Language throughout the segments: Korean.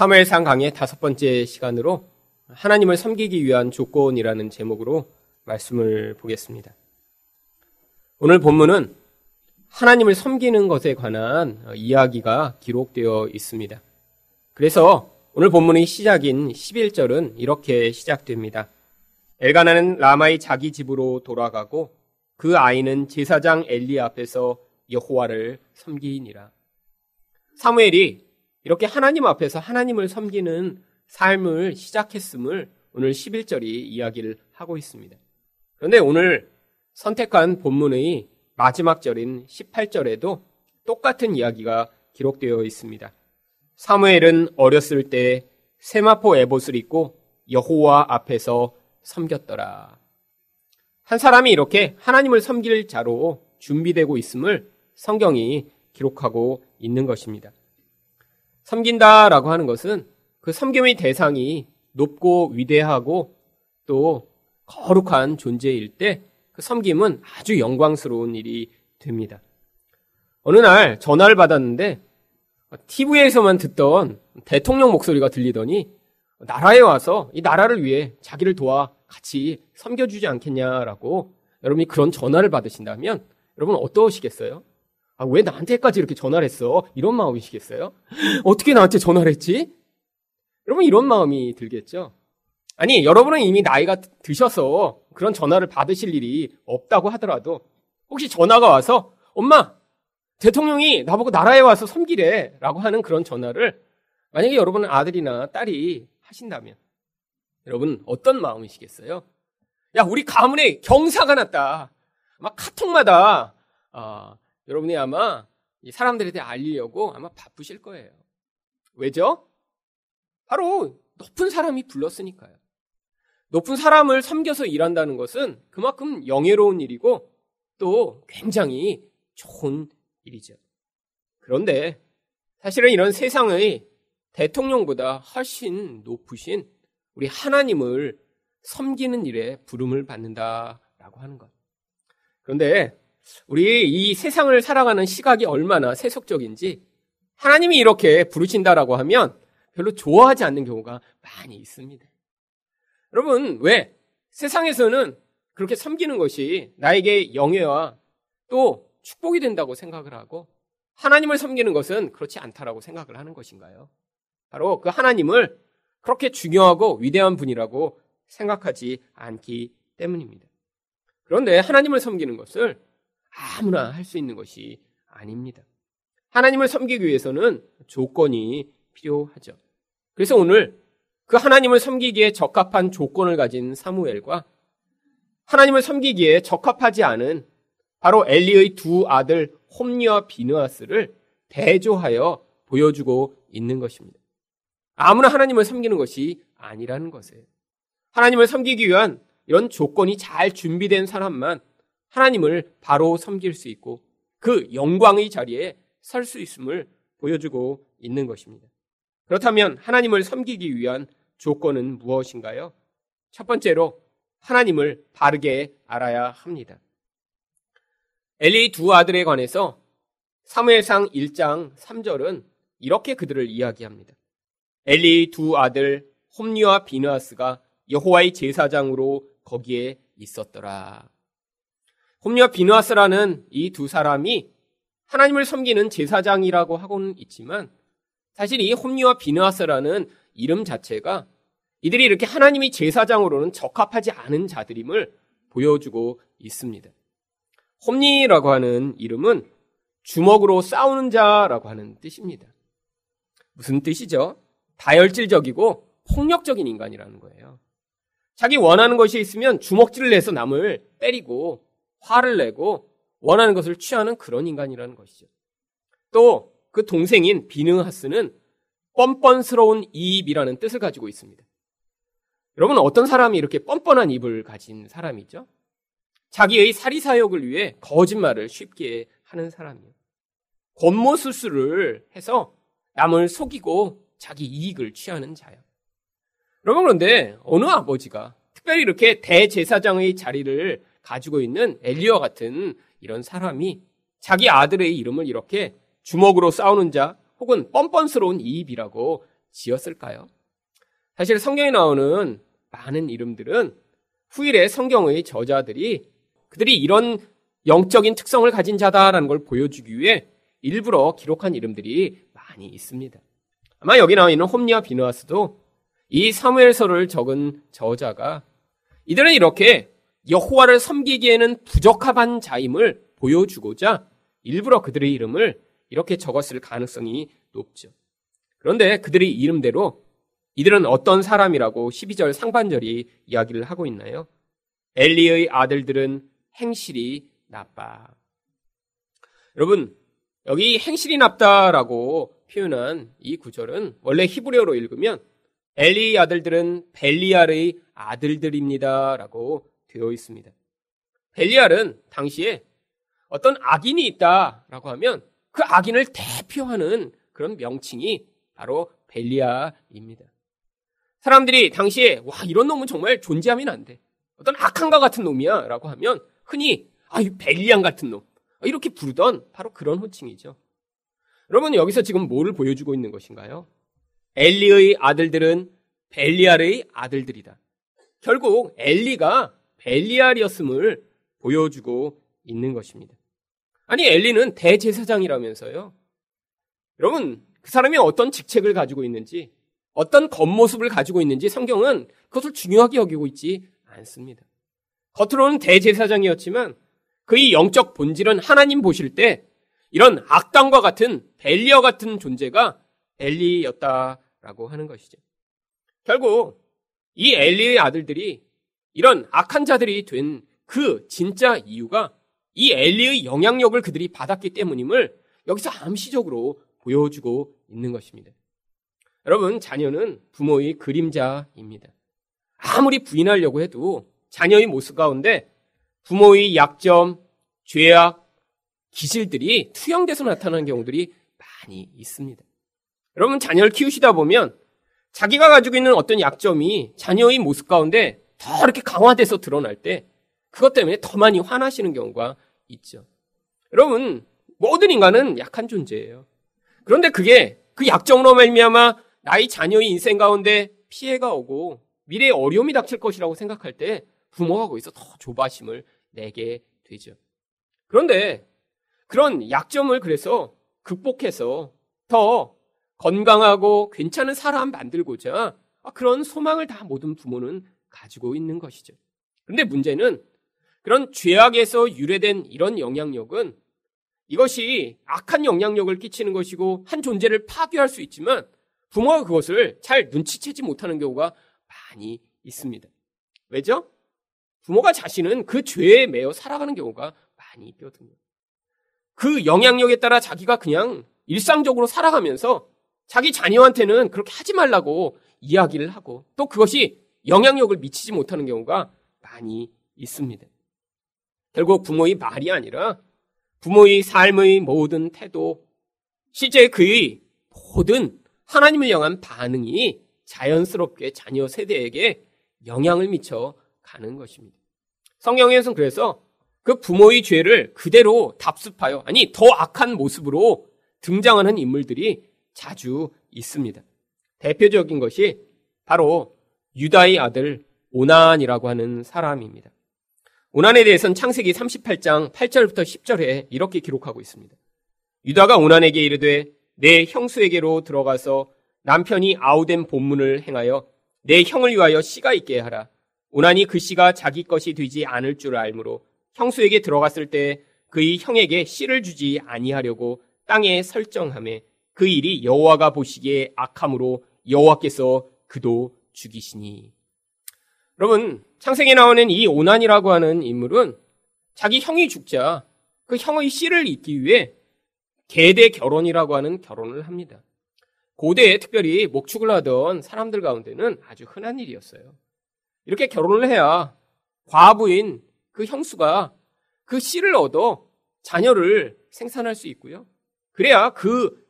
사무엘상 강의 다섯 번째 시간으로 하나님을 섬기기 위한 조건이라는 제목으로 말씀을 보겠습니다. 오늘 본문은 하나님을 섬기는 것에 관한 이야기가 기록되어 있습니다. 그래서 오늘 본문의 시작인 11절은 이렇게 시작됩니다. 엘가나는 라마의 자기 집으로 돌아가고 그 아이는 제사장 엘리 앞에서 여호와를 섬기니라. 사무엘이 이렇게 하나님 앞에서 하나님을 섬기는 삶을 시작했음을 오늘 11절이 이야기를 하고 있습니다. 그런데 오늘 선택한 본문의 마지막 절인 18절에도 똑같은 이야기가 기록되어 있습니다. 사무엘은 어렸을 때 세마포 에봇을 입고 여호와 앞에서 섬겼더라. 한 사람이 이렇게 하나님을 섬길 자로 준비되고 있음을 성경이 기록하고 있는 것입니다. 섬긴다라고 하는 것은 그 섬김의 대상이 높고 위대하고 또 거룩한 존재일 때 그 섬김은 아주 영광스러운 일이 됩니다. 어느 날 전화를 받았는데 TV에서만 듣던 대통령 목소리가 들리더니 나라에 와서 이 나라를 위해 자기를 도와 같이 섬겨주지 않겠냐라고 여러분이 그런 전화를 받으신다면 여러분 어떠시겠어요? 아, 왜 나한테까지 이렇게 전화를 했어? 이런 마음이시겠어요? 어떻게 나한테 전화를 했지? 여러분 이런 마음이 들겠죠? 아니, 여러분은 이미 나이가 드셔서 그런 전화를 받으실 일이 없다고 하더라도 혹시 전화가 와서 엄마, 대통령이 나보고 나라에 와서 섬기래 라고 하는 그런 전화를 만약에 여러분은 아들이나 딸이 하신다면 여러분 어떤 마음이시겠어요? 야, 우리 가문에 경사가 났다. 막 카톡마다 어, 여러분이 아마 사람들에 대해 알리려고 아마 바쁘실 거예요. 왜죠? 바로 높은 사람이 불렀으니까요. 높은 사람을 섬겨서 일한다는 것은 그만큼 영예로운 일이고 또 굉장히 좋은 일이죠. 그런데 사실은 이런 세상의 대통령보다 훨씬 높으신 우리 하나님을 섬기는 일에 부름을 받는다라고 하는 것. 그런데 우리 이 세상을 살아가는 시각이 얼마나 세속적인지 하나님이 이렇게 부르신다라고 하면 별로 좋아하지 않는 경우가 많이 있습니다. 여러분, 왜? 세상에서는 그렇게 섬기는 것이 나에게 영예와 또 축복이 된다고 생각을 하고 하나님을 섬기는 것은 그렇지 않다라고 생각을 하는 것인가요? 바로 그 하나님을 그렇게 중요하고 위대한 분이라고 생각하지 않기 때문입니다. 그런데 하나님을 섬기는 것을 아무나 할 수 있는 것이 아닙니다. 하나님을 섬기기 위해서는 조건이 필요하죠. 그래서 오늘 그 하나님을 섬기기에 적합한 조건을 가진 사무엘과 하나님을 섬기기에 적합하지 않은 바로 엘리의 두 아들 홈니와 비느아스를 대조하여 보여주고 있는 것입니다. 아무나 하나님을 섬기는 것이 아니라는 것이에요. 하나님을 섬기기 위한 이런 조건이 잘 준비된 사람만 하나님을 바로 섬길 수 있고 그 영광의 자리에 설 수 있음을 보여주고 있는 것입니다. 그렇다면 하나님을 섬기기 위한 조건은 무엇인가요? 첫 번째로 하나님을 바르게 알아야 합니다. 엘리 두 아들에 관해서 사무엘상 1장 3절은 이렇게 그들을 이야기합니다. 엘리 두 아들 홈리와 비느아스가 여호와의 제사장으로 거기에 있었더라. 홈리와 비누아스라는 이 두 사람이 하나님을 섬기는 제사장이라고 하고는 있지만 사실 이 홈리와 비누아스라는 이름 자체가 이들이 이렇게 하나님이 제사장으로는 적합하지 않은 자들임을 보여주고 있습니다. 홈리라고 하는 이름은 주먹으로 싸우는 자라고 하는 뜻입니다. 무슨 뜻이죠? 다혈질적이고 폭력적인 인간이라는 거예요. 자기 원하는 것이 있으면 주먹질을 내서 남을 때리고 화를 내고 원하는 것을 취하는 그런 인간이라는 것이죠. 또 그 동생인 비느하스는 뻔뻔스러운 입이라는 뜻을 가지고 있습니다. 여러분 어떤 사람이 이렇게 뻔뻔한 입을 가진 사람이죠? 자기의 사리사욕을 위해 거짓말을 쉽게 하는 사람이에요. 겉모술수를 해서 남을 속이고 자기 이익을 취하는 자요. 여러분 그런데 어느 아버지가 특별히 이렇게 대제사장의 자리를 가지고 있는 엘리와 같은 이런 사람이 자기 아들의 이름을 이렇게 주먹으로 싸우는 자 혹은 뻔뻔스러운 이입이라고 지었을까요? 사실 성경에 나오는 많은 이름들은 후일의 성경의 저자들이 그들이 이런 영적인 특성을 가진 자다라는 걸 보여주기 위해 일부러 기록한 이름들이 많이 있습니다. 아마 여기 나와 있는 홈리와 비누아스도 이 사무엘서를 적은 저자가 이들은 이렇게 여호와를 섬기기에는 부적합한 자임을 보여주고자 일부러 그들의 이름을 이렇게 적었을 가능성이 높죠. 그런데 그들의 이름대로 이들은 어떤 사람이라고 12절 상반절이 이야기를 하고 있나요? 엘리의 아들들은 행실이 나빠. 여러분, 여기 행실이 나쁘다라고 표현한 이 구절은 원래 히브리어로 읽으면 엘리의 아들들은 벨리알의 아들들입니다라고 되어 있습니다. 벨리알은 당시에 어떤 악인이 있다라고 하면 그 악인을 대표하는 그런 명칭이 바로 벨리알입니다. 사람들이 당시에 와 이런 놈은 정말 존재하면 안 돼. 어떤 악한과 같은 놈이야라고 하면 흔히 아이 벨리안 같은 놈 이렇게 부르던 바로 그런 호칭이죠. 여러분 여기서 지금 뭐를 보여주고 있는 것인가요? 엘리의 아들들은 벨리알의 아들들이다. 결국 엘리가 벨리알이었음을 보여주고 있는 것입니다. 아니 엘리는 대제사장이라면서요. 여러분 그 사람이 어떤 직책을 가지고 있는지 어떤 겉모습을 가지고 있는지 성경은 그것을 중요하게 여기고 있지 않습니다. 겉으로는 대제사장이었지만 그의 영적 본질은 하나님 보실 때 이런 악당과 같은 벨리어 같은 존재가 엘리였다라고 하는 것이죠. 결국 이 엘리의 아들들이 이런 악한 자들이 된 그 진짜 이유가 이 엘리의 영향력을 그들이 받았기 때문임을 여기서 암시적으로 보여주고 있는 것입니다. 여러분, 자녀는 부모의 그림자입니다. 아무리 부인하려고 해도 자녀의 모습 가운데 부모의 약점, 죄악, 기질들이 투영돼서 나타나는 경우들이 많이 있습니다. 여러분, 자녀를 키우시다 보면 자기가 가지고 있는 어떤 약점이 자녀의 모습 가운데 더 이렇게 강화돼서 드러날 때 그것 때문에 더 많이 화나시는 경우가 있죠. 여러분, 모든 인간은 약한 존재예요. 그런데 그게 그 약점으로 말미암아 나의 자녀의 인생 가운데 피해가 오고 미래에 어려움이 닥칠 것이라고 생각할 때 부모가 거기서 더 조바심을 내게 되죠. 그런데 그런 약점을 그래서 극복해서 더 건강하고 괜찮은 사람 만들고자 그런 소망을 다 모든 부모는 가지고 있는 것이죠. 그런데 문제는 그런 죄악에서 유래된 이런 영향력은 이것이 악한 영향력을 끼치는 것이고 한 존재를 파괴할 수 있지만 부모가 그것을 잘 눈치채지 못하는 경우가 많이 있습니다. 왜죠? 부모가 자신은 그 죄에 매여 살아가는 경우가 많이 있거든요. 그 영향력에 따라 자기가 그냥 일상적으로 살아가면서 자기 자녀한테는 그렇게 하지 말라고 이야기를 하고 또 그것이 영향력을 미치지 못하는 경우가 많이 있습니다. 결국 부모의 말이 아니라 부모의 삶의 모든 태도, 실제 그의 모든 하나님을 향한 반응이 자연스럽게 자녀 세대에게 영향을 미쳐 가는 것입니다. 성경에서는 그래서 그 부모의 죄를 그대로 답습하여, 아니, 더 악한 모습으로 등장하는 인물들이 자주 있습니다. 대표적인 것이 바로 유다의 아들 오난이라고 하는 사람입니다. 오난에 대해서는 창세기 38장 8절부터 10절에 이렇게 기록하고 있습니다. 유다가 오난에게 이르되 내 형수에게로 들어가서 남편이 아우된 본문을 행하여 내 형을 위하여 씨가 있게 하라. 오난이 그 씨가 자기 것이 되지 않을 줄 알므로 형수에게 들어갔을 때 그의 형에게 씨를 주지 아니하려고 땅에 설정함에 그 일이 여호와가 보시기에 악함으로 여호와께서 그도 죽이시니. 여러분, 창세기에 나오는 이 오난이라고 하는 인물은 자기 형이 죽자 그 형의 씨를 잇기 위해 계대 결혼이라고 하는 결혼을 합니다. 고대에 특별히 목축을 하던 사람들 가운데는 아주 흔한 일이었어요. 이렇게 결혼을 해야 과부인 그 형수가 그 씨를 얻어 자녀를 생산할 수 있고요. 그래야 그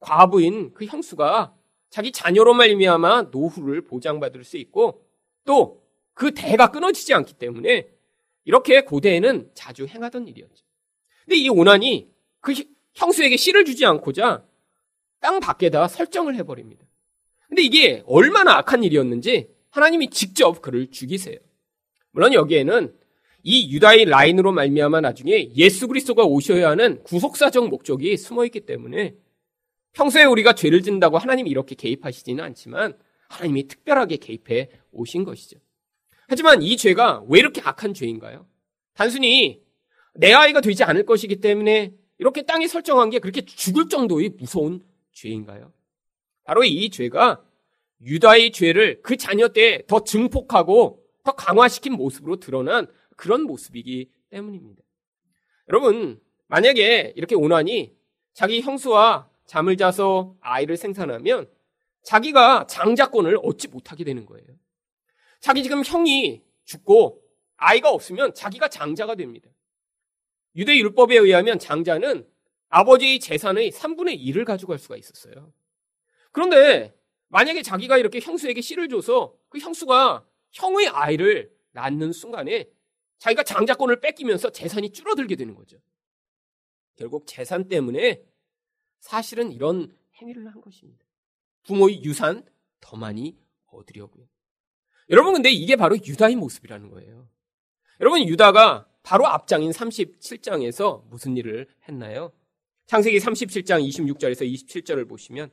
과부인 그 형수가 자기 자녀로 말미암아 노후를 보장받을 수 있고 또 그 대가 끊어지지 않기 때문에 이렇게 고대에는 자주 행하던 일이었죠. 근데 이 오난이 그 형수에게 씨를 주지 않고자 땅 밖에다 설정을 해버립니다. 근데 이게 얼마나 악한 일이었는지 하나님이 직접 그를 죽이세요. 물론 여기에는 이 유다의 라인으로 말미암아 나중에 예수 그리스도가 오셔야 하는 구속사적 목적이 숨어 있기 때문에 평소에 우리가 죄를 짓는다고 하나님이 이렇게 개입하시지는 않지만 하나님이 특별하게 개입해 오신 것이죠. 하지만 이 죄가 왜 이렇게 악한 죄인가요? 단순히 내 아이가 되지 않을 것이기 때문에 이렇게 땅이 설정한 게 그렇게 죽을 정도의 무서운 죄인가요? 바로 이 죄가 유다의 죄를 그 자녀 때 더 증폭하고 더 강화시킨 모습으로 드러난 그런 모습이기 때문입니다. 여러분, 만약에 이렇게 오나니 자기 형수와 잠을 자서 아이를 생산하면 자기가 장자권을 얻지 못하게 되는 거예요. 자기 지금 형이 죽고 아이가 없으면 자기가 장자가 됩니다. 유대 율법에 의하면 장자는 아버지의 재산의 3분의 1을 가져갈 수가 있었어요. 그런데 만약에 자기가 이렇게 형수에게 씨를 줘서 그 형수가 형의 아이를 낳는 순간에 자기가 장자권을 뺏기면서 재산이 줄어들게 되는 거죠. 결국 재산 때문에 사실은 이런 행위를 한 것입니다. 부모의 유산 더 많이 얻으려고요. 여러분 근데 이게 바로 유다의 모습이라는 거예요. 여러분 유다가 바로 앞장인 37장에서 무슨 일을 했나요? 창세기 37장 26절에서 27절을 보시면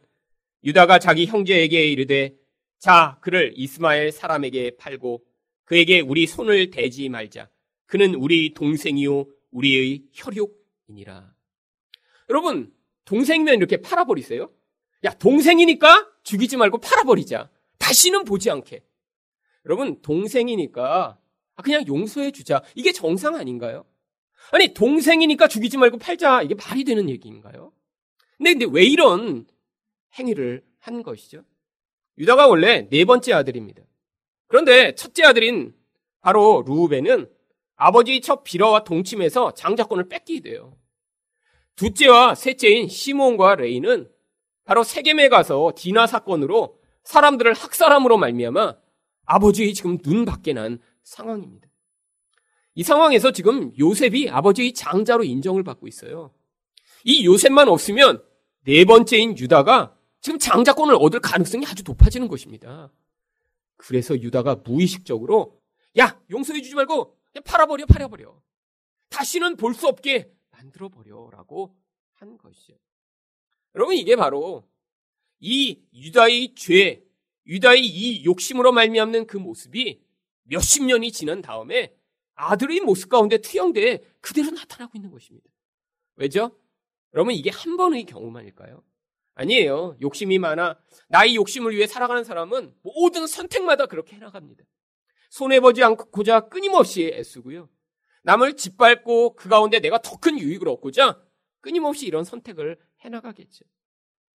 유다가 자기 형제에게 이르되 자 그를 이스마엘 사람에게 팔고 그에게 우리 손을 대지 말자 그는 우리 동생이요 우리의 혈육이니라. 여러분 동생이면 이렇게 팔아버리세요? 야 동생이니까 죽이지 말고 팔아버리자. 다시는 보지 않게. 여러분 동생이니까 그냥 용서해 주자. 이게 정상 아닌가요? 아니 동생이니까 죽이지 말고 팔자. 이게 말이 되는 얘기인가요? 근데 근데 왜 이런 행위를 한 것이죠? 유다가 원래 네 번째 아들입니다. 그런데 첫째 아들인 바로 루우벤은 아버지 첫 비러와 동침해서 장자권을 뺏기게 돼요. 둘째와 셋째인 시몬과 레이는 바로 세겜에 가서 디나 사건으로 사람들을 학살함으로 말미암아 아버지의 지금 눈 밖에 난 상황입니다. 이 상황에서 지금 요셉이 아버지의 장자로 인정을 받고 있어요. 이 요셉만 없으면 네 번째인 유다가 지금 장자권을 얻을 가능성이 아주 높아지는 것입니다. 그래서 유다가 무의식적으로 야 용서해 주지 말고 팔아버려 팔아버려 다시는 볼 수 없게 만들어 버려라고 한 것이죠. 여러분 이게 바로 이 유다의 죄, 유다의 이 욕심으로 말미암는 그 모습이 몇십 년이 지난 다음에 아들의 모습 가운데 투영돼 그대로 나타나고 있는 것입니다. 왜죠? 여러분 이게 한 번의 경우만일까요? 아니에요. 욕심이 많아 나의 욕심을 위해 살아가는 사람은 모든 선택마다 그렇게 해나갑니다. 손해보지 않고자 끊임없이 애쓰고요. 남을 짓밟고 그 가운데 내가 더 큰 유익을 얻고자 끊임없이 이런 선택을 해나가겠죠.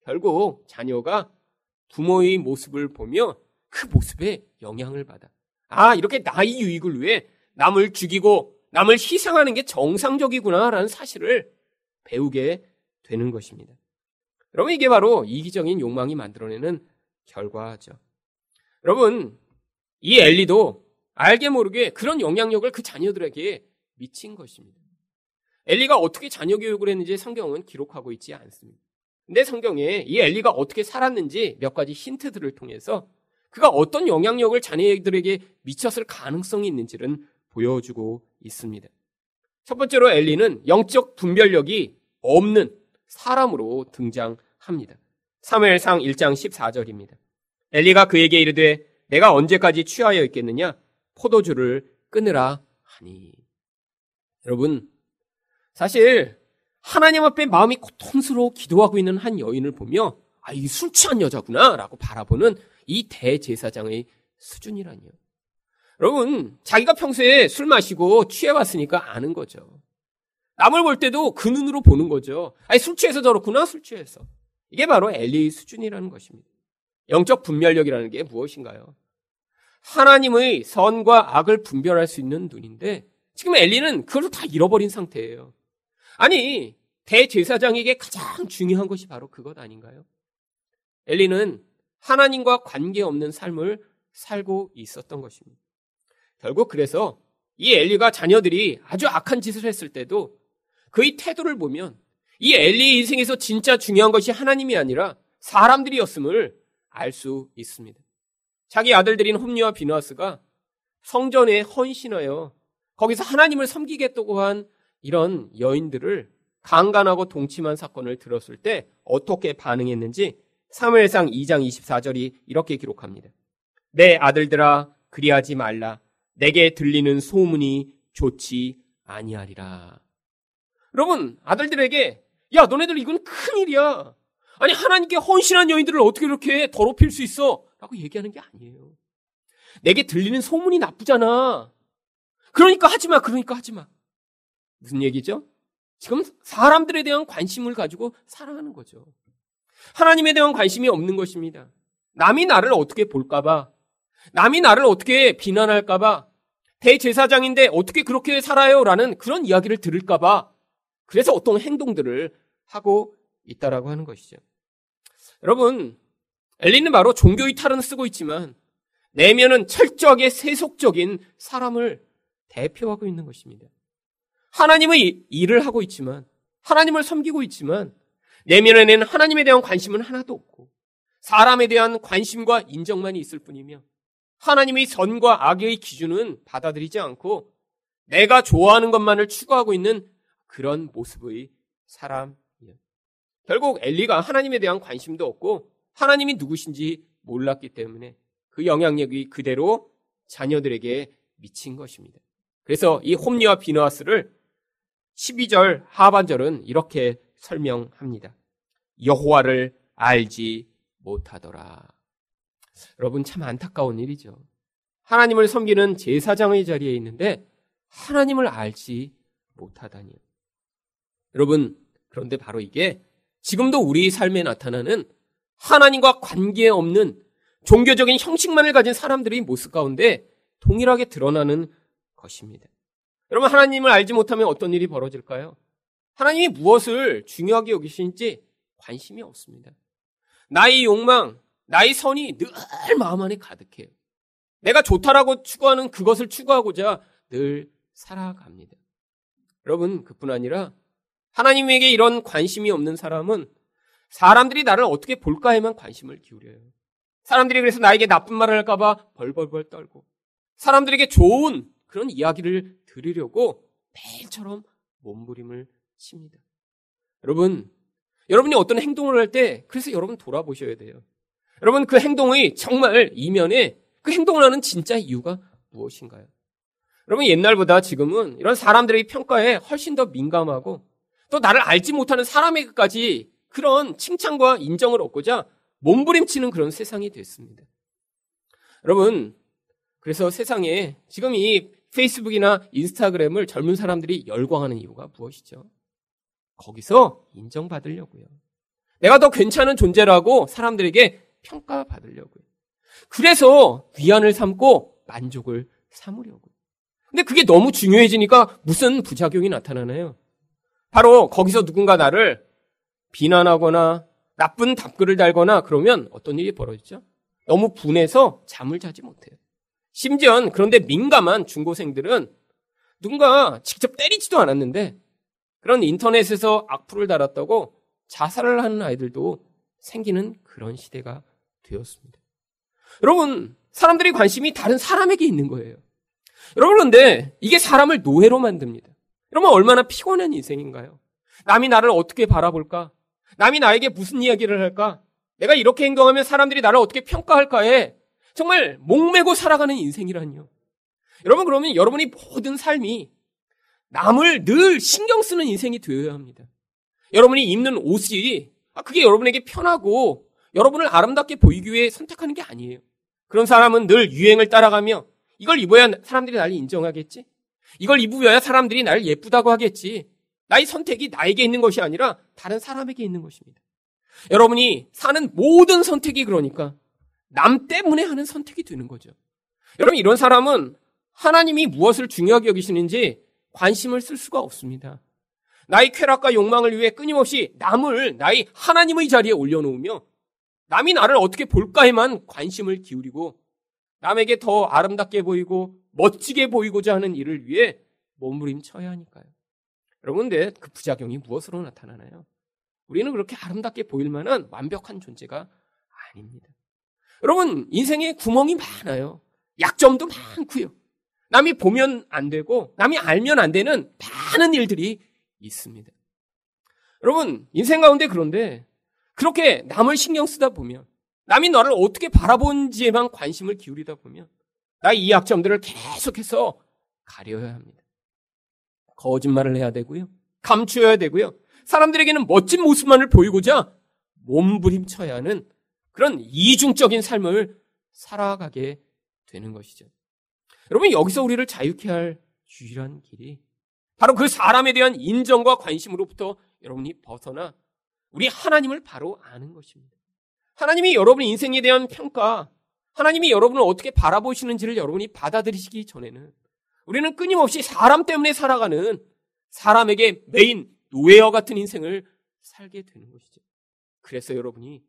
결국 자녀가 부모의 모습을 보며 그 모습에 영향을 받아. 아, 이렇게 나의 유익을 위해 남을 죽이고 남을 희생하는 게 정상적이구나라는 사실을 배우게 되는 것입니다. 여러분, 이게 바로 이기적인 욕망이 만들어내는 결과죠. 여러분, 이 엘리도 알게 모르게 그런 영향력을 그 자녀들에게 미친 것입니다. 엘리가 어떻게 자녀 교육을 했는지 성경은 기록하고 있지 않습니다. 근데 성경에 이 엘리가 어떻게 살았는지 몇 가지 힌트들을 통해서 그가 어떤 영향력을 자녀들에게 미쳤을 가능성이 있는지를 보여주고 있습니다. 첫 번째로 엘리는 영적 분별력이 없는 사람으로 등장합니다. 사무엘상 1장 14절입니다. 엘리가 그에게 이르되 내가 언제까지 취하여 있겠느냐 포도주를 끊으라 하니 여러분 사실 하나님 앞에 마음이 고통스러워 기도하고 있는 한 여인을 보며 아, 이 술 취한 여자구나 라고 바라보는 이 대제사장의 수준이라니요. 여러분, 자기가 평소에 술 마시고 취해왔으니까 아는 거죠. 남을 볼 때도 그 눈으로 보는 거죠. 아니, 술 취해서 저렇구나, 술 취해서. 이게 바로 엘리의 수준이라는 것입니다. 영적 분별력이라는 게 무엇인가요? 하나님의 선과 악을 분별할 수 있는 눈인데, 지금 엘리는 그걸 다 잃어버린 상태예요. 아니, 대제사장에게 가장 중요한 것이 바로 그것 아닌가요? 엘리는 하나님과 관계없는 삶을 살고 있었던 것입니다. 결국 그래서 이 엘리가 자녀들이 아주 악한 짓을 했을 때도 그의 태도를 보면 이 엘리의 인생에서 진짜 중요한 것이 하나님이 아니라 사람들이었음을 알 수 있습니다. 자기 아들들인 홈리와 비누아스가 성전에 헌신하여 거기서 하나님을 섬기겠다고 한 이런 여인들을 강간하고 동침한 사건을 들었을 때 어떻게 반응했는지 사무엘상 2장 24절이 이렇게 기록합니다. 내 아들들아 그리하지 말라 내게 들리는 소문이 좋지 아니하리라. 여러분 아들들에게 야 너네들 이건 큰일이야. 아니 하나님께 헌신한 여인들을 어떻게 이렇게 더럽힐 수 있어? 라고 얘기하는 게 아니에요. 내게 들리는 소문이 나쁘잖아. 그러니까 하지 마. 그러니까 하지 마. 무슨 얘기죠? 지금 사람들에 대한 관심을 가지고 살아가는 거죠. 하나님에 대한 관심이 없는 것입니다. 남이 나를 어떻게 볼까봐, 남이 나를 어떻게 비난할까봐, 대제사장인데 어떻게 그렇게 살아요? 라는 그런 이야기를 들을까봐, 그래서 어떤 행동들을 하고 있다라고 하는 것이죠. 여러분, 엘리는 바로 종교의 탈은 쓰고 있지만, 내면은 철저하게 세속적인 사람을 대표하고 있는 것입니다. 하나님의 일을 하고 있지만, 하나님을 섬기고 있지만, 내면에는 하나님에 대한 관심은 하나도 없고, 사람에 대한 관심과 인정만이 있을 뿐이며, 하나님의 선과 악의 기준은 받아들이지 않고, 내가 좋아하는 것만을 추구하고 있는 그런 모습의 사람이에요. 결국 엘리가 하나님에 대한 관심도 없고, 하나님이 누구신지 몰랐기 때문에 그 영향력이 그대로 자녀들에게 미친 것입니다. 그래서 이 홈리와 비너아스를 12절 하반절은 이렇게 설명합니다. 여호와를 알지 못하더라. 여러분 참 안타까운 일이죠. 하나님을 섬기는 제사장의 자리에 있는데 하나님을 알지 못하다니요. 여러분 그런데 바로 이게 지금도 우리 삶에 나타나는 하나님과 관계없는 종교적인 형식만을 가진 사람들의 모습 가운데 동일하게 드러나는 것입니다. 여러분 하나님을 알지 못하면 어떤 일이 벌어질까요? 하나님이 무엇을 중요하게 여기시는지 관심이 없습니다. 나의 욕망, 나의 선이 늘 마음 안에 가득해요. 내가 좋다라고 추구하는 그것을 추구하고자 늘 살아갑니다. 여러분 그뿐 아니라 하나님에게 이런 관심이 없는 사람은 사람들이 나를 어떻게 볼까에만 관심을 기울여요. 사람들이 그래서 나에게 나쁜 말을 할까봐 벌벌벌 떨고 사람들에게 좋은 그런 이야기를 들으려고 매일처럼 몸부림을 칩니다. 여러분, 여러분이 어떤 행동을 할 때 그래서 여러분 돌아보셔야 돼요. 여러분 그 행동의 정말 이면에 그 행동을 하는 진짜 이유가 무엇인가요? 여러분 옛날보다 지금은 이런 사람들의 평가에 훨씬 더 민감하고 또 나를 알지 못하는 사람에게까지 그런 칭찬과 인정을 얻고자 몸부림치는 그런 세상이 됐습니다. 여러분, 그래서 세상에 지금 이 페이스북이나 인스타그램을 젊은 사람들이 열광하는 이유가 무엇이죠? 거기서 인정받으려고요. 내가 더 괜찮은 존재라고 사람들에게 평가받으려고요. 그래서 위안을 삼고 만족을 삼으려고요. 근데 그게 너무 중요해지니까 무슨 부작용이 나타나나요? 바로 거기서 누군가 나를 비난하거나 나쁜 답글을 달거나 그러면 어떤 일이 벌어지죠? 너무 분해서 잠을 자지 못해요. 심지어 그런데 민감한 중고생들은 누군가 직접 때리지도 않았는데 그런 인터넷에서 악플을 달았다고 자살을 하는 아이들도 생기는 그런 시대가 되었습니다. 여러분, 사람들이 관심이 다른 사람에게 있는 거예요. 여러분, 그런데 이게 사람을 노예로 만듭니다. 여러분, 얼마나 피곤한 인생인가요? 남이 나를 어떻게 바라볼까? 남이 나에게 무슨 이야기를 할까? 내가 이렇게 행동하면 사람들이 나를 어떻게 평가할까에 정말 목매고 살아가는 인생이라니요. 여러분 그러면 여러분이 모든 삶이 남을 늘 신경 쓰는 인생이 되어야 합니다. 여러분이 입는 옷이 아, 그게 여러분에게 편하고 여러분을 아름답게 보이기 위해 선택하는 게 아니에요. 그런 사람은 늘 유행을 따라가며 이걸 입어야 사람들이 나를 인정하겠지? 이걸 입으어야 사람들이 나를 예쁘다고 하겠지? 나의 선택이 나에게 있는 것이 아니라 다른 사람에게 있는 것입니다. 여러분이 사는 모든 선택이 그러니까 남 때문에 하는 선택이 되는 거죠. 여러분 이런 사람은 하나님이 무엇을 중요하게 여기시는지 관심을 쓸 수가 없습니다. 나의 쾌락과 욕망을 위해 끊임없이 남을 나의 하나님의 자리에 올려놓으며 남이 나를 어떻게 볼까에만 관심을 기울이고 남에게 더 아름답게 보이고 멋지게 보이고자 하는 일을 위해 몸부림쳐야 하니까요. 여러분, 근데 그 부작용이 무엇으로 나타나나요? 우리는 그렇게 아름답게 보일 만한 완벽한 존재가 아닙니다. 여러분, 인생에 구멍이 많아요. 약점도 많고요. 남이 보면 안 되고, 남이 알면 안 되는 많은 일들이 있습니다. 여러분, 인생 가운데 그런데, 그렇게 남을 신경 쓰다 보면, 남이 너를 어떻게 바라본지에만 관심을 기울이다 보면, 나의 이 약점들을 계속해서 가려야 합니다. 거짓말을 해야 되고요. 감추어야 되고요. 사람들에게는 멋진 모습만을 보이고자 몸부림쳐야 하는 그런 이중적인 삶을 살아가게 되는 것이죠. 여러분, 여기서 우리를 자유케 할 유일한 길이 바로 그 사람에 대한 인정과 관심으로부터 여러분이 벗어나 우리 하나님을 바로 아는 것입니다. 하나님이 여러분 인생에 대한 평가, 하나님이 여러분을 어떻게 바라보시는지를 여러분이 받아들이시기 전에는 우리는 끊임없이 사람 때문에 살아가는 사람에게 메인 노예와 같은 인생을 살게 되는 것이죠. 그래서 여러분이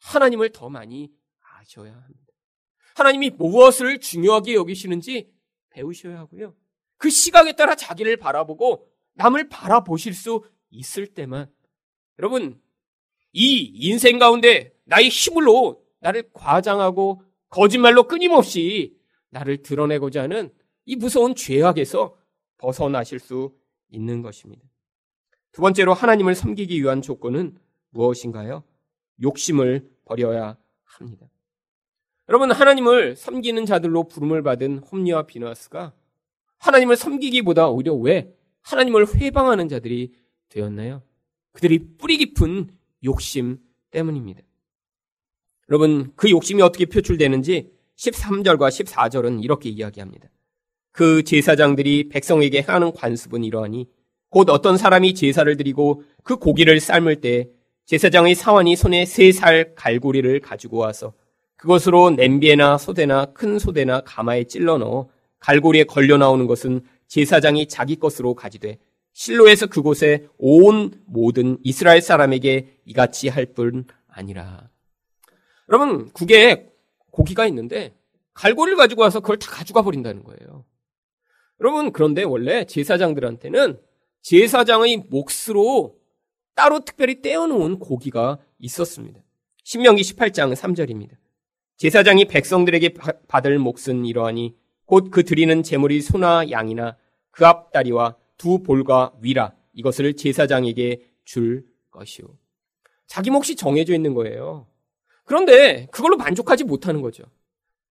하나님을 더 많이 아셔야 합니다. 하나님이 무엇을 중요하게 여기시는지 배우셔야 하고요. 그 시각에 따라 자기를 바라보고 남을 바라보실 수 있을 때만 여러분 이 인생 가운데 나의 힘으로 나를 과장하고 거짓말로 끊임없이 나를 드러내고자 하는 이 무서운 죄악에서 벗어나실 수 있는 것입니다. 두 번째로 하나님을 섬기기 위한 조건은 무엇인가요? 욕심을 버려야 합니다. 여러분, 하나님을 섬기는 자들로 부름을 받은 홈리와 비너스가 하나님을 섬기기보다 오히려 왜 하나님을 회방하는 자들이 되었나요? 그들이 뿌리 깊은 욕심 때문입니다. 여러분, 그 욕심이 어떻게 표출되는지 13절과 14절은 이렇게 이야기합니다. 그 제사장들이 백성에게 하는 관습은 이러하니 곧 어떤 사람이 제사를 드리고 그 고기를 삶을 때 제사장의 사원이 손에 세 살 갈고리를 가지고 와서 그것으로 냄비에나 소대나 큰 소대나 가마에 찔러 넣어 갈고리에 걸려 나오는 것은 제사장이 자기 것으로 가지되 실로에서 그곳에 온 모든 이스라엘 사람에게 이같이 할 뿐 아니라. 여러분, 국에 고기가 있는데 갈고리를 가지고 와서 그걸 다 가져가 버린다는 거예요. 여러분, 그런데 원래 제사장들한테는 제사장의 몫으로 따로 특별히 떼어놓은 고기가 있었습니다. 신명기 18장 3절입니다. 제사장이 백성들에게 받을 몫은 이러하니 곧 그 드리는 제물이 소나 양이나 그 앞다리와 두 볼과 위라 이것을 제사장에게 줄 것이요. 자기 몫이 정해져 있는 거예요. 그런데 그걸로 만족하지 못하는 거죠.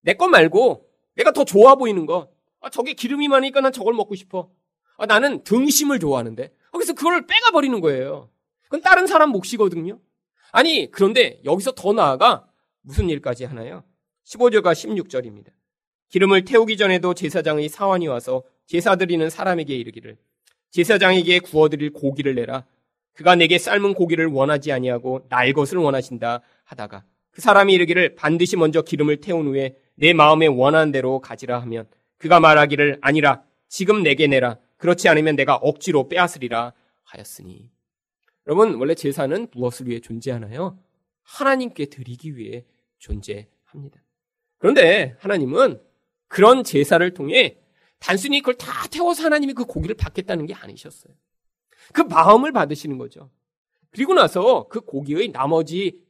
내 것 말고 내가 더 좋아 보이는 것. 아, 저게 기름이 많으니까 난 저걸 먹고 싶어. 아, 나는 등심을 좋아하는데. 아, 그래서 그걸 빼가 버리는 거예요. 그건 다른 사람 몫이거든요. 아니, 그런데 여기서 더 나아가 무슨 일까지 하나요? 15절과 16절입니다. 기름을 태우기 전에도 제사장의 사환이 와서 제사 드리는 사람에게 이르기를 제사장에게 구워 드릴 고기를 내라. 그가 내게 삶은 고기를 원하지 아니하고 날 것을 원하신다 하다가 그 사람이 이르기를 반드시 먼저 기름을 태운 후에 내 마음에 원하는 대로 가지라 하면 그가 말하기를 아니라 지금 내게 내라. 그렇지 않으면 내가 억지로 빼앗으리라 하였으니. 여러분, 원래 제사는 무엇을 위해 존재하나요? 하나님께 드리기 위해 존재합니다. 그런데 하나님은 그런 제사를 통해 단순히 그걸 다 태워서 하나님이 그 고기를 받겠다는 게 아니셨어요. 그 마음을 받으시는 거죠. 그리고 나서 그 고기의 나머지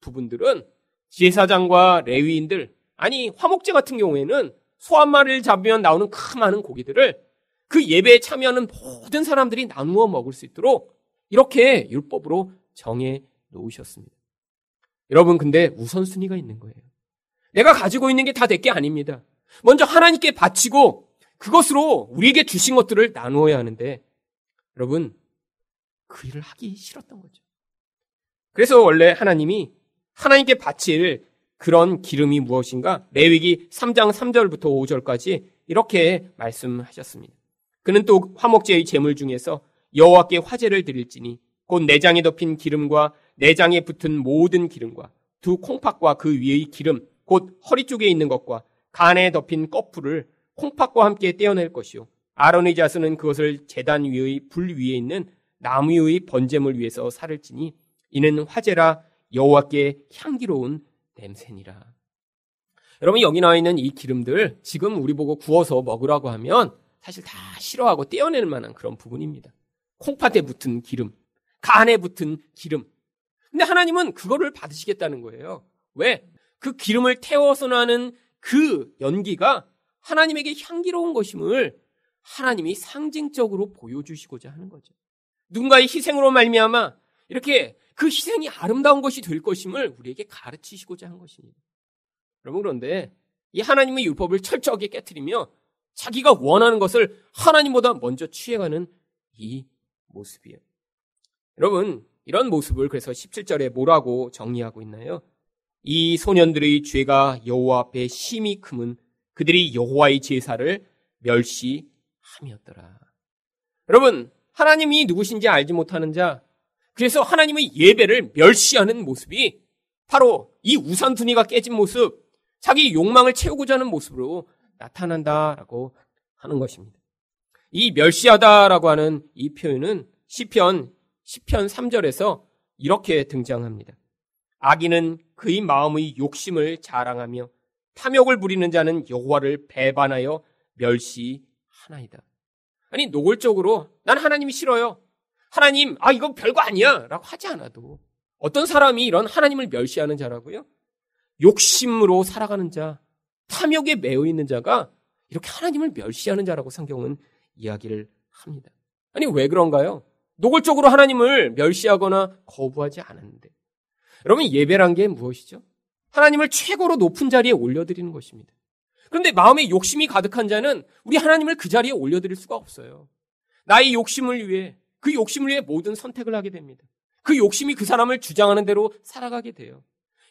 부분들은 제사장과 레위인들, 아니 화목제 같은 경우에는 소 한 마리를 잡으면 나오는 큰 많은 고기들을 그 예배에 참여하는 모든 사람들이 나누어 먹을 수 있도록 이렇게 율법으로 정해 놓으셨습니다. 여러분, 근데 우선순위가 있는 거예요. 내가 가지고 있는 게 다 내 게 아닙니다. 먼저 하나님께 바치고 그것으로 우리에게 주신 것들을 나누어야 하는데 여러분, 그 일을 하기 싫었던 거죠. 그래서 원래 하나님이 하나님께 바칠 그런 기름이 무엇인가? 레위기 3장 3절부터 5절까지 이렇게 말씀하셨습니다. 그는 또 화목제의 제물 중에서 여호와께 화제를 드릴지니 곧 내장에 덮인 기름과 내장에 붙은 모든 기름과 두 콩팥과 그 위의 기름 곧 허리 쪽에 있는 것과 간에 덮인 꺼풀을 콩팥과 함께 떼어낼 것이요 아론의 자손은 그것을 제단 위의 불 위에 있는 나무 위의 번제물 위에서 살을지니 이는 화제라 여호와께 향기로운 냄새니라. 여러분 여기 나와 있는 이 기름들 지금 우리 보고 구워서 먹으라고 하면 사실 다 싫어하고 떼어낼 만한 그런 부분입니다. 콩팥에 붙은 기름, 간에 붙은 기름. 근데 하나님은 그거를 받으시겠다는 거예요. 왜? 그 기름을 태워서 나는 그 연기가 하나님에게 향기로운 것임을 하나님이 상징적으로 보여주시고자 하는 거죠. 누군가의 희생으로 말미암아 이렇게 그 희생이 아름다운 것이 될 것임을 우리에게 가르치시고자 한 것입니다. 여러분 그런데 이 하나님의 율법을 철저하게 깨뜨리며 자기가 원하는 것을 하나님보다 먼저 취해가는 이 모습이에요. 여러분 이런 모습을 그래서 17절에 뭐라고 정리하고 있나요? 이 소년들의 죄가 여호와 앞에 심히 크면 그들이 여호와의 제사를 멸시함이었더라. 여러분, 하나님이 누구신지 알지 못하는 자, 그래서 하나님의 예배를 멸시하는 모습이 바로 이 우산순위가 깨진 모습, 자기 욕망을 채우고자 하는 모습으로 나타난다라고 하는 것입니다. 이 멸시하다라고 하는 이 표현은 시편 10편 3절에서 이렇게 등장합니다. 악인은 그의 마음의 욕심을 자랑하며 탐욕을 부리는 자는 여호와를 배반하여 멸시하나이다. 아니 노골적으로 난 하나님이 싫어요. 하나님 아 이거 별거 아니야라고 하지 않아도 어떤 사람이 이런 하나님을 멸시하는 자라고요? 욕심으로 살아가는 자, 탐욕에 매여 있는 자가 이렇게 하나님을 멸시하는 자라고 성경은 이야기를 합니다. 아니 왜 그런가요? 노골적으로 하나님을 멸시하거나 거부하지 않았는데 여러분 예배란 게 무엇이죠? 하나님을 최고로 높은 자리에 올려드리는 것입니다. 그런데 마음에 욕심이 가득한 자는 우리 하나님을 그 자리에 올려드릴 수가 없어요. 나의 욕심을 위해 그 욕심을 위해 모든 선택을 하게 됩니다. 그 욕심이 그 사람을 주장하는 대로 살아가게 돼요.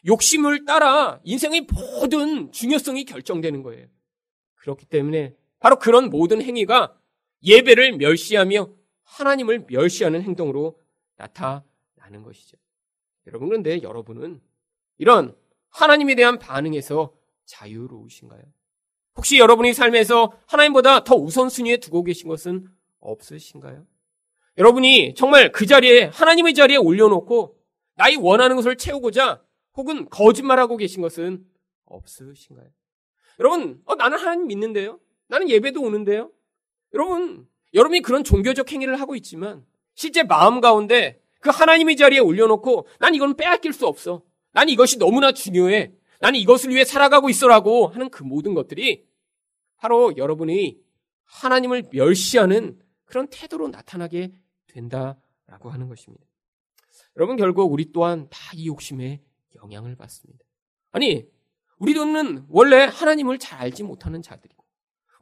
욕심을 따라 인생의 모든 중요성이 결정되는 거예요. 그렇기 때문에 바로 그런 모든 행위가 예배를 멸시하며 하나님을 멸시하는 행동으로 나타나는 것이죠. 여러분 그런데 여러분은 이런 하나님에 대한 반응에서 자유로우신가요? 혹시 여러분의 삶에서 하나님보다 더 우선순위에 두고 계신 것은 없으신가요? 여러분이 정말 그 자리에 하나님의 자리에 올려놓고 나의 원하는 것을 채우고자 혹은 거짓말하고 계신 것은 없으신가요? 여러분, 어, 나는 하나님 믿는데요? 나는 예배도 오는데요? 여러분, 여러분이 그런 종교적 행위를 하고 있지만 실제 마음 가운데 그 하나님의 자리에 올려놓고 난 이건 빼앗길 수 없어. 난 이것이 너무나 중요해. 나는 이것을 위해 살아가고 있어라고 하는 그 모든 것들이 바로 여러분이 하나님을 멸시하는 그런 태도로 나타나게 된다라고 하는 것입니다. 여러분 결국 우리 또한 다 이 욕심에 영향을 받습니다. 아니, 우리는 원래 하나님을 잘 알지 못하는 자들이고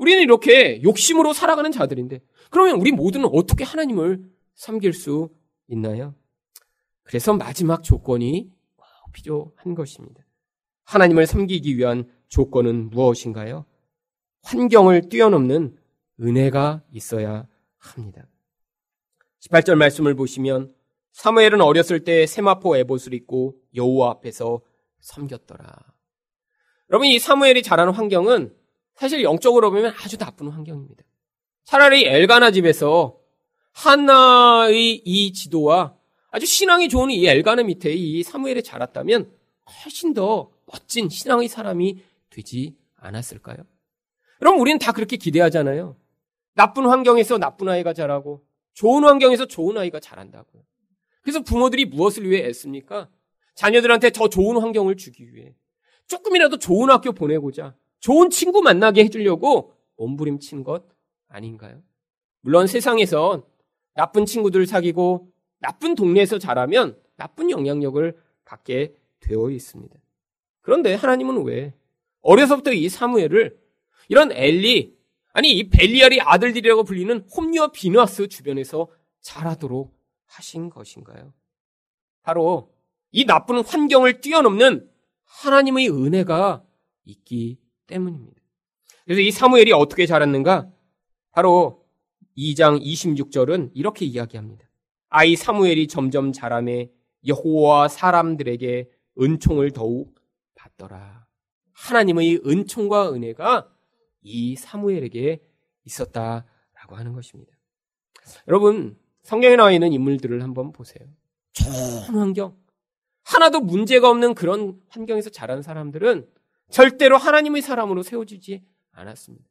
우리는 이렇게 욕심으로 살아가는 자들인데 그러면 우리 모두는 어떻게 하나님을 섬길 수 있나요? 그래서 마지막 조건이 필요한 것입니다. 하나님을 섬기기 위한 조건은 무엇인가요? 환경을 뛰어넘는 은혜가 있어야 합니다. 18절 말씀을 보시면 사무엘은 어렸을 때 세마포 에봇을 입고 여호와 앞에서 섬겼더라. 여러분 이 사무엘이 자라는 환경은 사실 영적으로 보면 아주 나쁜 환경입니다. 차라리 엘가나 집에서 하나의 이 지도와 아주 신앙이 좋은 이 엘가나 밑에 이 사무엘이 자랐다면 훨씬 더 멋진 신앙의 사람이 되지 않았을까요? 그럼 우리는 다 그렇게 기대하잖아요. 나쁜 환경에서 나쁜 아이가 자라고 좋은 환경에서 좋은 아이가 자란다고요. 그래서 부모들이 무엇을 위해 애씁니까? 자녀들한테 더 좋은 환경을 주기 위해 조금이라도 좋은 학교 보내고자 좋은 친구 만나게 해주려고 몸부림친 것 아닌가요? 물론 세상에선 나쁜 친구들 사귀고 나쁜 동네에서 자라면 나쁜 영향력을 갖게 되어 있습니다. 그런데 하나님은 왜 어려서부터 이 사무엘을 이런 엘리 아니 이 벨리알의 아들들이라고 불리는 홈리와 비누아스 주변에서 자라도록 하신 것인가요? 바로 이 나쁜 환경을 뛰어넘는 하나님의 은혜가 있기 때문입니다. 그래서 이 사무엘이 어떻게 자랐는가? 바로 2장 26절은 이렇게 이야기합니다. 아이 사무엘이 점점 자라매 여호와 사람들에게 은총을 더욱 받더라. 하나님의 은총과 은혜가 이 사무엘에게 있었다라고 하는 것입니다. 여러분, 성경에 나와 있는 인물들을 한번 보세요. 좋은 환경, 하나도 문제가 없는 그런 환경에서 자란 사람들은 절대로 하나님의 사람으로 세워지지 않았습니다.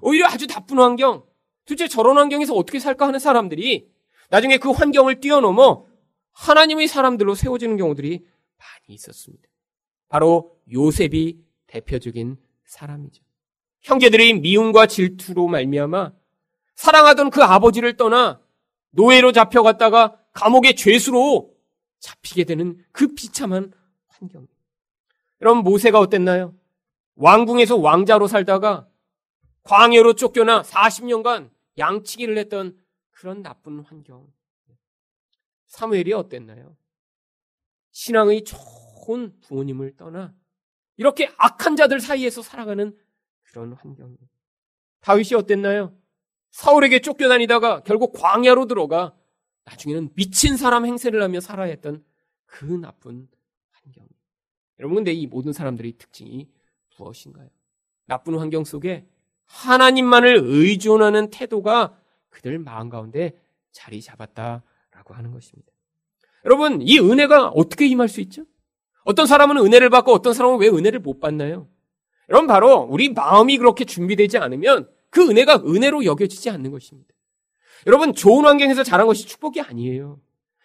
오히려 아주 나쁜 환경, 도대체 저런 환경에서 어떻게 살까 하는 사람들이 나중에 그 환경을 뛰어넘어 하나님의 사람들로 세워지는 경우들이 많이 있었습니다. 바로 요셉이 대표적인 사람이죠. 형제들이 미움과 질투로 말미암아 사랑하던 그 아버지를 떠나 노예로 잡혀갔다가 감옥의 죄수로 잡히게 되는 그 비참한 환경. 여러분 모세가 어땠나요? 왕궁에서 왕자로 살다가 광야로 쫓겨나 40년간 양치기를 했던 그런 나쁜 환경. 사무엘이 어땠나요? 신앙의 좋은 부모님을 떠나 이렇게 악한 자들 사이에서 살아가는 그런 환경. 다윗이 어땠나요? 사울에게 쫓겨다니다가 결국 광야로 들어가 나중에는 미친 사람 행세를 하며 살아야 했던 그 나쁜. 여러분, 근데 이 모든 사람들의 특징이 무엇인가요? 나쁜 환경 속에 하나님만을 의존하는 태도가 그들 마음 가운데 자리 잡았다라고 하는 것입니다. 여러분, 이 은혜가 어떻게 임할 수 있죠? 어떤 사람은 은혜를 받고 어떤 사람은 왜 은혜를 못 받나요? 여러분, 바로 우리 마음이 그렇게 준비되지 않으면 그 은혜가 은혜로 여겨지지 않는 것입니다. 여러분, 좋은 환경에서 자란 것이 축복이 아니에요.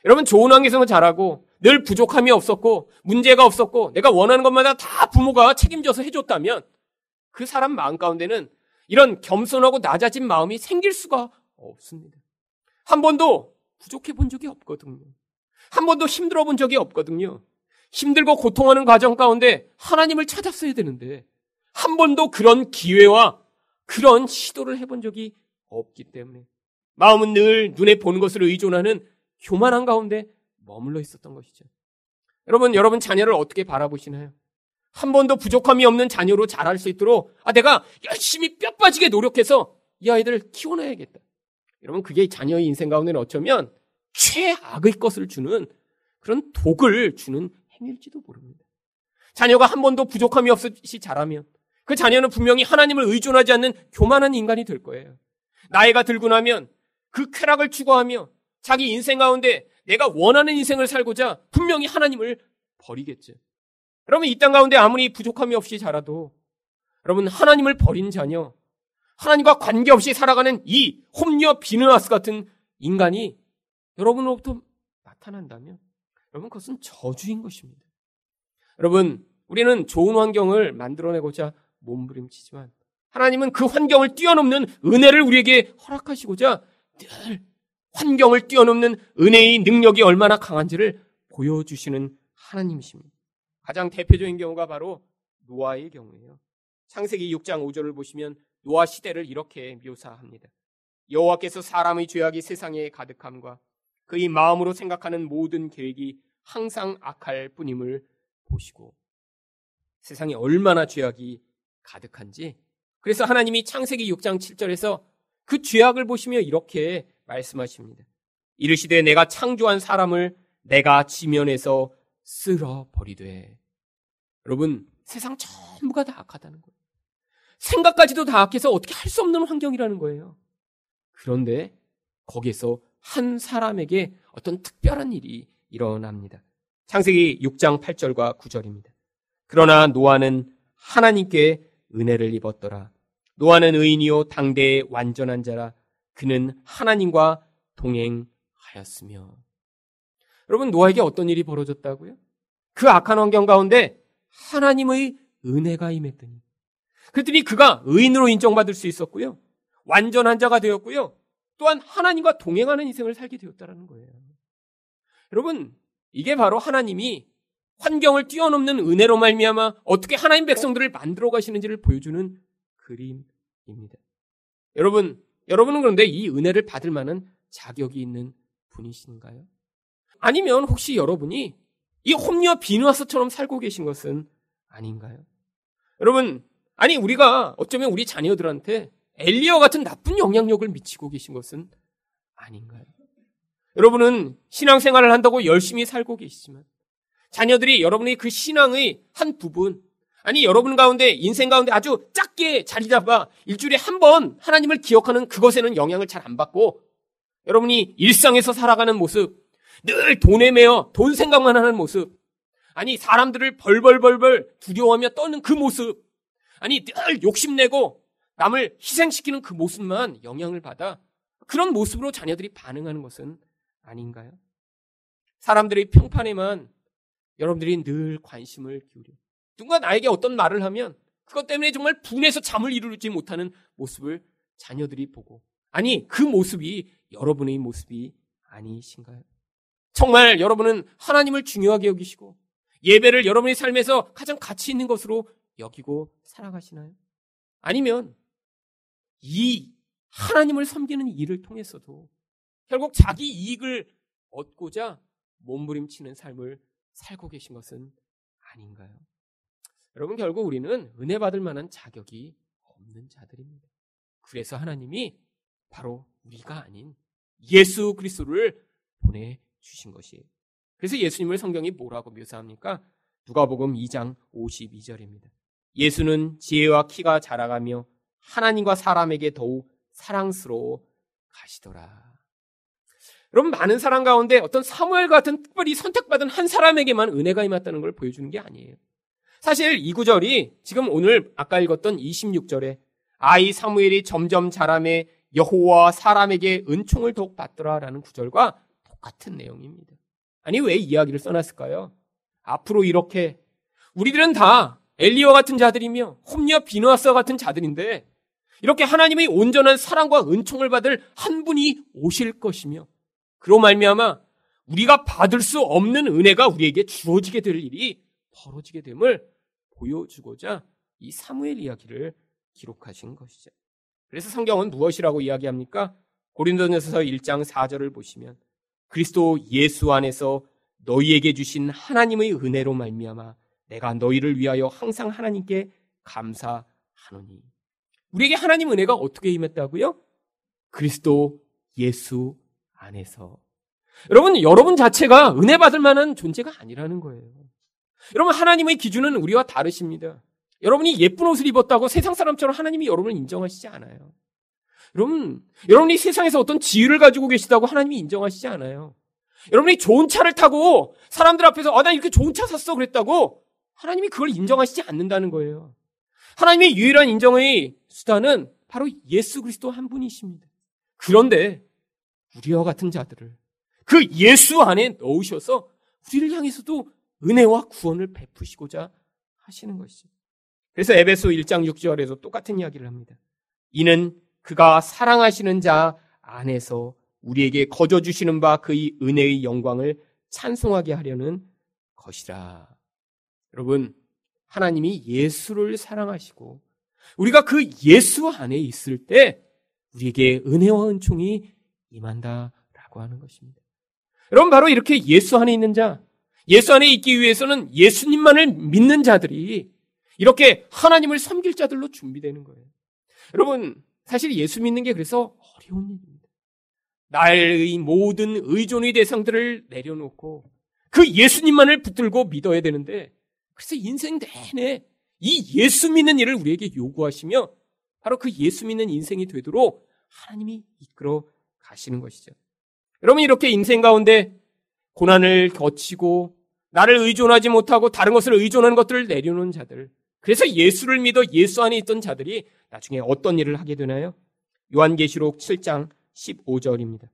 여러분, 좋은 환경에서 자라고 늘 부족함이 없었고 문제가 없었고 내가 원하는 것마다 다 부모가 책임져서 해줬다면 그 사람 마음 가운데는 이런 겸손하고 낮아진 마음이 생길 수가 없습니다. 한 번도 부족해 본 적이 없거든요. 한 번도 힘들어 본 적이 없거든요. 힘들고 고통하는 과정 가운데 하나님을 찾았어야 되는데 한 번도 그런 기회와 그런 시도를 해본 적이 없기 때문에 마음은 늘 눈에 보는 것을 의존하는 교만한 가운데 머물러 있었던 것이죠. 여러분, 여러분 자녀를 어떻게 바라보시나요? 한 번도 부족함이 없는 자녀로 자랄 수 있도록 아 내가 열심히 뼈 빠지게 노력해서 이 아이들을 키워놔야겠다. 여러분 그게 자녀의 인생 가운데는 어쩌면 최악의 것을 주는 그런 독을 주는 행일지도 모릅니다. 자녀가 한 번도 부족함이 없이 자라면 그 자녀는 분명히 하나님을 의존하지 않는 교만한 인간이 될 거예요. 나이가 들고 나면 그 쾌락을 추구하며 자기 인생 가운데 내가 원하는 인생을 살고자 분명히 하나님을 버리겠죠. 여러분 이 땅 가운데 아무리 부족함이 없이 자라도 여러분 하나님을 버린 자녀, 하나님과 관계없이 살아가는 이 홈리와 비느하스 같은 인간이 여러분으로부터 나타난다면 여러분 그것은 저주인 것입니다. 여러분 우리는 좋은 환경을 만들어내고자 몸부림치지만 하나님은 그 환경을 뛰어넘는 은혜를 우리에게 허락하시고자 늘 환경을 뛰어넘는 은혜의 능력이 얼마나 강한지를 보여주시는 하나님이십니다. 가장 대표적인 경우가 바로 노아의 경우예요. 창세기 6장 5절을 보시면 노아 시대를 이렇게 묘사합니다. 여호와께서 사람의 죄악이 세상에 가득함과 그의 마음으로 생각하는 모든 계획이 항상 악할 뿐임을 보시고 세상에 얼마나 죄악이 가득한지 그래서 하나님이 창세기 6장 7절에서 그 죄악을 보시며 이렇게 말씀하십니다. 이르시되 내가 창조한 사람을 내가 지면에서 쓸어 버리되 여러분 세상 전부가 다 악하다는 거예요. 생각까지도 다 악해서 어떻게 할 수 없는 환경이라는 거예요. 그런데 거기에서 한 사람에게 어떤 특별한 일이 일어납니다. 창세기 6장 8절과 9절입니다. 그러나 노아는 하나님께 은혜를 입었더라. 노아는 의인이요 당대의 완전한 자라 그는 하나님과 동행하였으며 여러분 노아에게 어떤 일이 벌어졌다고요? 그 악한 환경 가운데 하나님의 은혜가 임했더니 그랬더니 그가 의인으로 인정받을 수 있었고요. 완전한 자가 되었고요. 또한 하나님과 동행하는 인생을 살게 되었다는 거예요. 여러분, 이게 바로 하나님이 환경을 뛰어넘는 은혜로 말미암아 어떻게 하나님 백성들을 만들어 가시는지를 보여주는 그림입니다. 여러분, 여러분은 그런데 이 은혜를 받을 만한 자격이 있는 분이신가요? 아니면 혹시 여러분이 이 홈리와 비누아스처럼 살고 계신 것은 아닌가요? 여러분, 아니 우리가 어쩌면 우리 자녀들한테 엘리어 같은 나쁜 영향력을 미치고 계신 것은 아닌가요? 여러분은 신앙생활을 한다고 열심히 살고 계시지만 자녀들이 여러분의 그 신앙의 한 부분 아니 여러분 가운데 인생 가운데 아주 작게 자리 잡아 일주일에 한 번 하나님을 기억하는 그것에는 영향을 잘 안 받고 여러분이 일상에서 살아가는 모습 늘 돈에 매여 돈 생각만 하는 모습. 아니, 사람들을 벌벌벌벌 두려워하며 떠는 그 모습. 아니, 늘 욕심내고 남을 희생시키는 그 모습만 영향을 받아 그런 모습으로 자녀들이 반응하는 것은 아닌가요? 사람들의 평판에만 여러분들이 늘 관심을 기울여 누가 나에게 어떤 말을 하면 그것 때문에 정말 분해서 잠을 이루지 못하는 모습을 자녀들이 보고 아니 그 모습이 여러분의 모습이 아니신가요? 정말 여러분은 하나님을 중요하게 여기시고 예배를 여러분의 삶에서 가장 가치 있는 것으로 여기고 살아가시나요? 아니면 이 하나님을 섬기는 일을 통해서도 결국 자기 이익을 얻고자 몸부림치는 삶을 살고 계신 것은 아닌가요? 여러분 결국 우리는 은혜 받을 만한 자격이 없는 자들입니다. 그래서 하나님이 바로 우리가 아닌 예수 그리스도를 보내 주신 것이에요. 그래서 예수님을 성경이 뭐라고 묘사합니까? 누가복음 2장 52절입니다. 예수는 지혜와 키가 자라가며 하나님과 사람에게 더욱 사랑스러워 가시더라. 여러분 많은 사람 가운데 어떤 사무엘 같은 특별히 선택받은 한 사람에게만 은혜가 임했다는 걸 보여주는 게 아니에요. 사실 이 구절이 지금 오늘 아까 읽었던 26절에 아이 사무엘이 점점 자라매 여호와 사람에게 은총을 더욱 받더라라는 구절과 똑같은 내용입니다. 아니 왜 이야기를 써놨을까요? 앞으로 이렇게 우리들은 다 엘리와 같은 자들이며 홈리와 비누아스와 같은 자들인데 이렇게 하나님의 온전한 사랑과 은총을 받을 한 분이 오실 것이며 그로 말미암아 우리가 받을 수 없는 은혜가 우리에게 주어지게 될 일이 벌어지게 됨을 보여주고자 이 사무엘 이야기를 기록하신 것이죠. 그래서 성경은 무엇이라고 이야기합니까? 고린도전서 1장 4절을 보시면 그리스도 예수 안에서 너희에게 주신 하나님의 은혜로 말미암아 내가 너희를 위하여 항상 하나님께 감사하노니. 우리에게 하나님 은혜가 어떻게 임했다고요? 그리스도 예수 안에서. 여러분, 여러분 자체가 은혜 받을 만한 존재가 아니라는 거예요. 여러분, 하나님의 기준은 우리와 다르십니다. 여러분이 예쁜 옷을 입었다고 세상 사람처럼 하나님이 여러분을 인정하시지 않아요. 여러분, 여러분이 세상에서 어떤 지위를 가지고 계시다고 하나님이 인정하시지 않아요. 여러분이 좋은 차를 타고 사람들 앞에서 아, 나 이렇게 좋은 차 샀어 그랬다고 하나님이 그걸 인정하시지 않는다는 거예요. 하나님의 유일한 인정의 수단은 바로 예수 그리스도 한 분이십니다. 그런데 우리와 같은 자들을 그 예수 안에 넣으셔서 우리를 향해서도 은혜와 구원을 베푸시고자 하시는 것이죠. 그래서 에베소 1장 6절에서 똑같은 이야기를 합니다. 이는 그가 사랑하시는 자 안에서 우리에게 거저 주시는 바 그의 은혜의 영광을 찬송하게 하려는 것이라. 여러분, 하나님이 예수를 사랑하시고 우리가 그 예수 안에 있을 때 우리에게 은혜와 은총이 임한다라고 하는 것입니다. 여러분 바로 이렇게 예수 안에 있는 자, 예수 안에 있기 위해서는 예수님만을 믿는 자들이 이렇게 하나님을 섬길 자들로 준비되는 거예요. 여러분 사실 예수 믿는 게 그래서 어려운 일입니다. 나의 모든 의존의 대상들을 내려놓고 그 예수님만을 붙들고 믿어야 되는데 그래서 인생 내내 이 예수 믿는 일을 우리에게 요구하시며 바로 그 예수 믿는 인생이 되도록 하나님이 이끌어 가시는 것이죠. 여러분 이렇게 인생 가운데 고난을 거치고 나를 의존하지 못하고 다른 것을 의존하는 것들을 내려놓은 자들. 그래서 예수를 믿어 예수 안에 있던 자들이 나중에 어떤 일을 하게 되나요? 요한계시록 7장 15절입니다.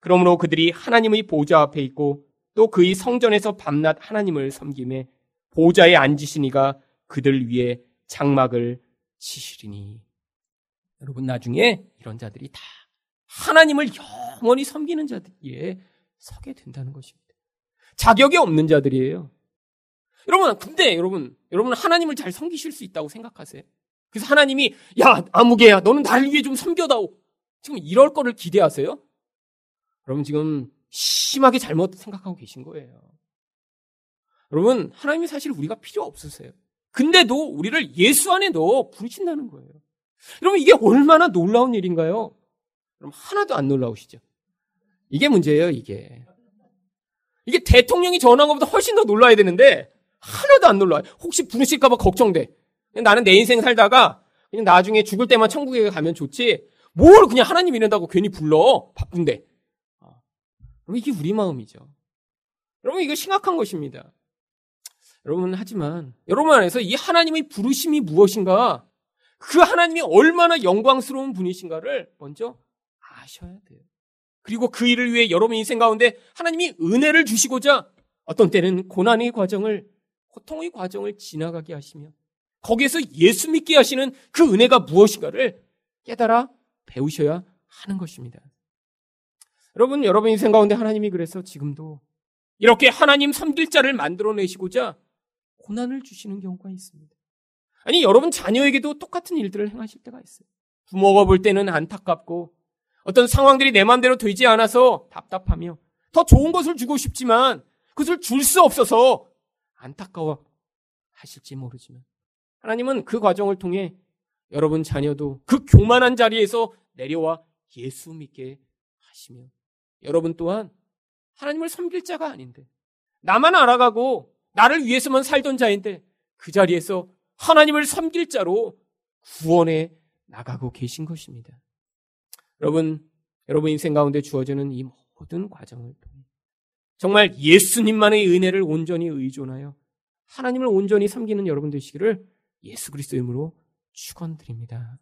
그러므로 그들이 하나님의 보좌 앞에 있고 또 그의 성전에서 밤낮 하나님을 섬김에 보좌에 앉으시니가 그들 위에 장막을 치시리니. 여러분 나중에 이런 자들이 다 하나님을 영원히 섬기는 자들에 서게 된다는 것입니다. 자격이 없는 자들이에요. 여러분, 근데 여러분, 여러분 하나님을 잘 섬기실 수 있다고 생각하세요? 그래서 하나님이 야 아무개야 너는 나를 위해 좀 섬겨다오. 지금 이럴 거를 기대하세요? 여러분 지금 심하게 잘못 생각하고 계신 거예요. 여러분 하나님이 사실 우리가 필요 없으세요. 근데도 우리를 예수 안에 넣어 부르신다는 거예요. 여러분 이게 얼마나 놀라운 일인가요? 그럼 하나도 안 놀라우시죠? 이게 문제예요, 이게. 이게 대통령이 전화한 것보다 훨씬 더 놀라야 되는데 하나도 안 놀라요. 혹시 부르실까봐 걱정돼. 나는 내 인생 살다가 그냥 나중에 죽을 때만 천국에 가면 좋지. 뭘 그냥 하나님 이른다고 괜히 불러. 바쁜데. 어. 여러분, 이게 우리 마음이죠. 여러분, 이거 심각한 것입니다. 여러분, 하지만, 여러분 안에서 이 하나님의 부르심이 무엇인가, 그 하나님이 얼마나 영광스러운 분이신가를 먼저 아셔야 돼요. 그리고 그 일을 위해 여러분 인생 가운데 하나님이 은혜를 주시고자 어떤 때는 고난의 과정을 고통의 과정을 지나가게 하시며 거기에서 예수 믿게 하시는 그 은혜가 무엇인가를 깨달아 배우셔야 하는 것입니다. 여러분, 여러분 인생 가운데 하나님이 그래서 지금도 이렇게 하나님 섬길 자를 만들어내시고자 고난을 주시는 경우가 있습니다. 아니, 여러분 자녀에게도 똑같은 일들을 행하실 때가 있어요. 부모가 볼 때는 안타깝고 어떤 상황들이 내 마음대로 되지 않아서 답답하며 더 좋은 것을 주고 싶지만 그것을 줄 수 없어서 안타까워 하실지 모르지만 하나님은 그 과정을 통해 여러분 자녀도 그 교만한 자리에서 내려와 예수 믿게 하시며 여러분 또한 하나님을 섬길 자가 아닌데 나만 알아가고 나를 위해서만 살던 자인데 그 자리에서 하나님을 섬길 자로 구원해 나가고 계신 것입니다. 여러분, 여러분 인생 가운데 주어지는 이 모든 과정을 통해 정말 예수님만의 은혜를 온전히 의존하여 하나님을 온전히 섬기는 여러분 되시기를 예수 그리스도 이름으로 축원드립니다.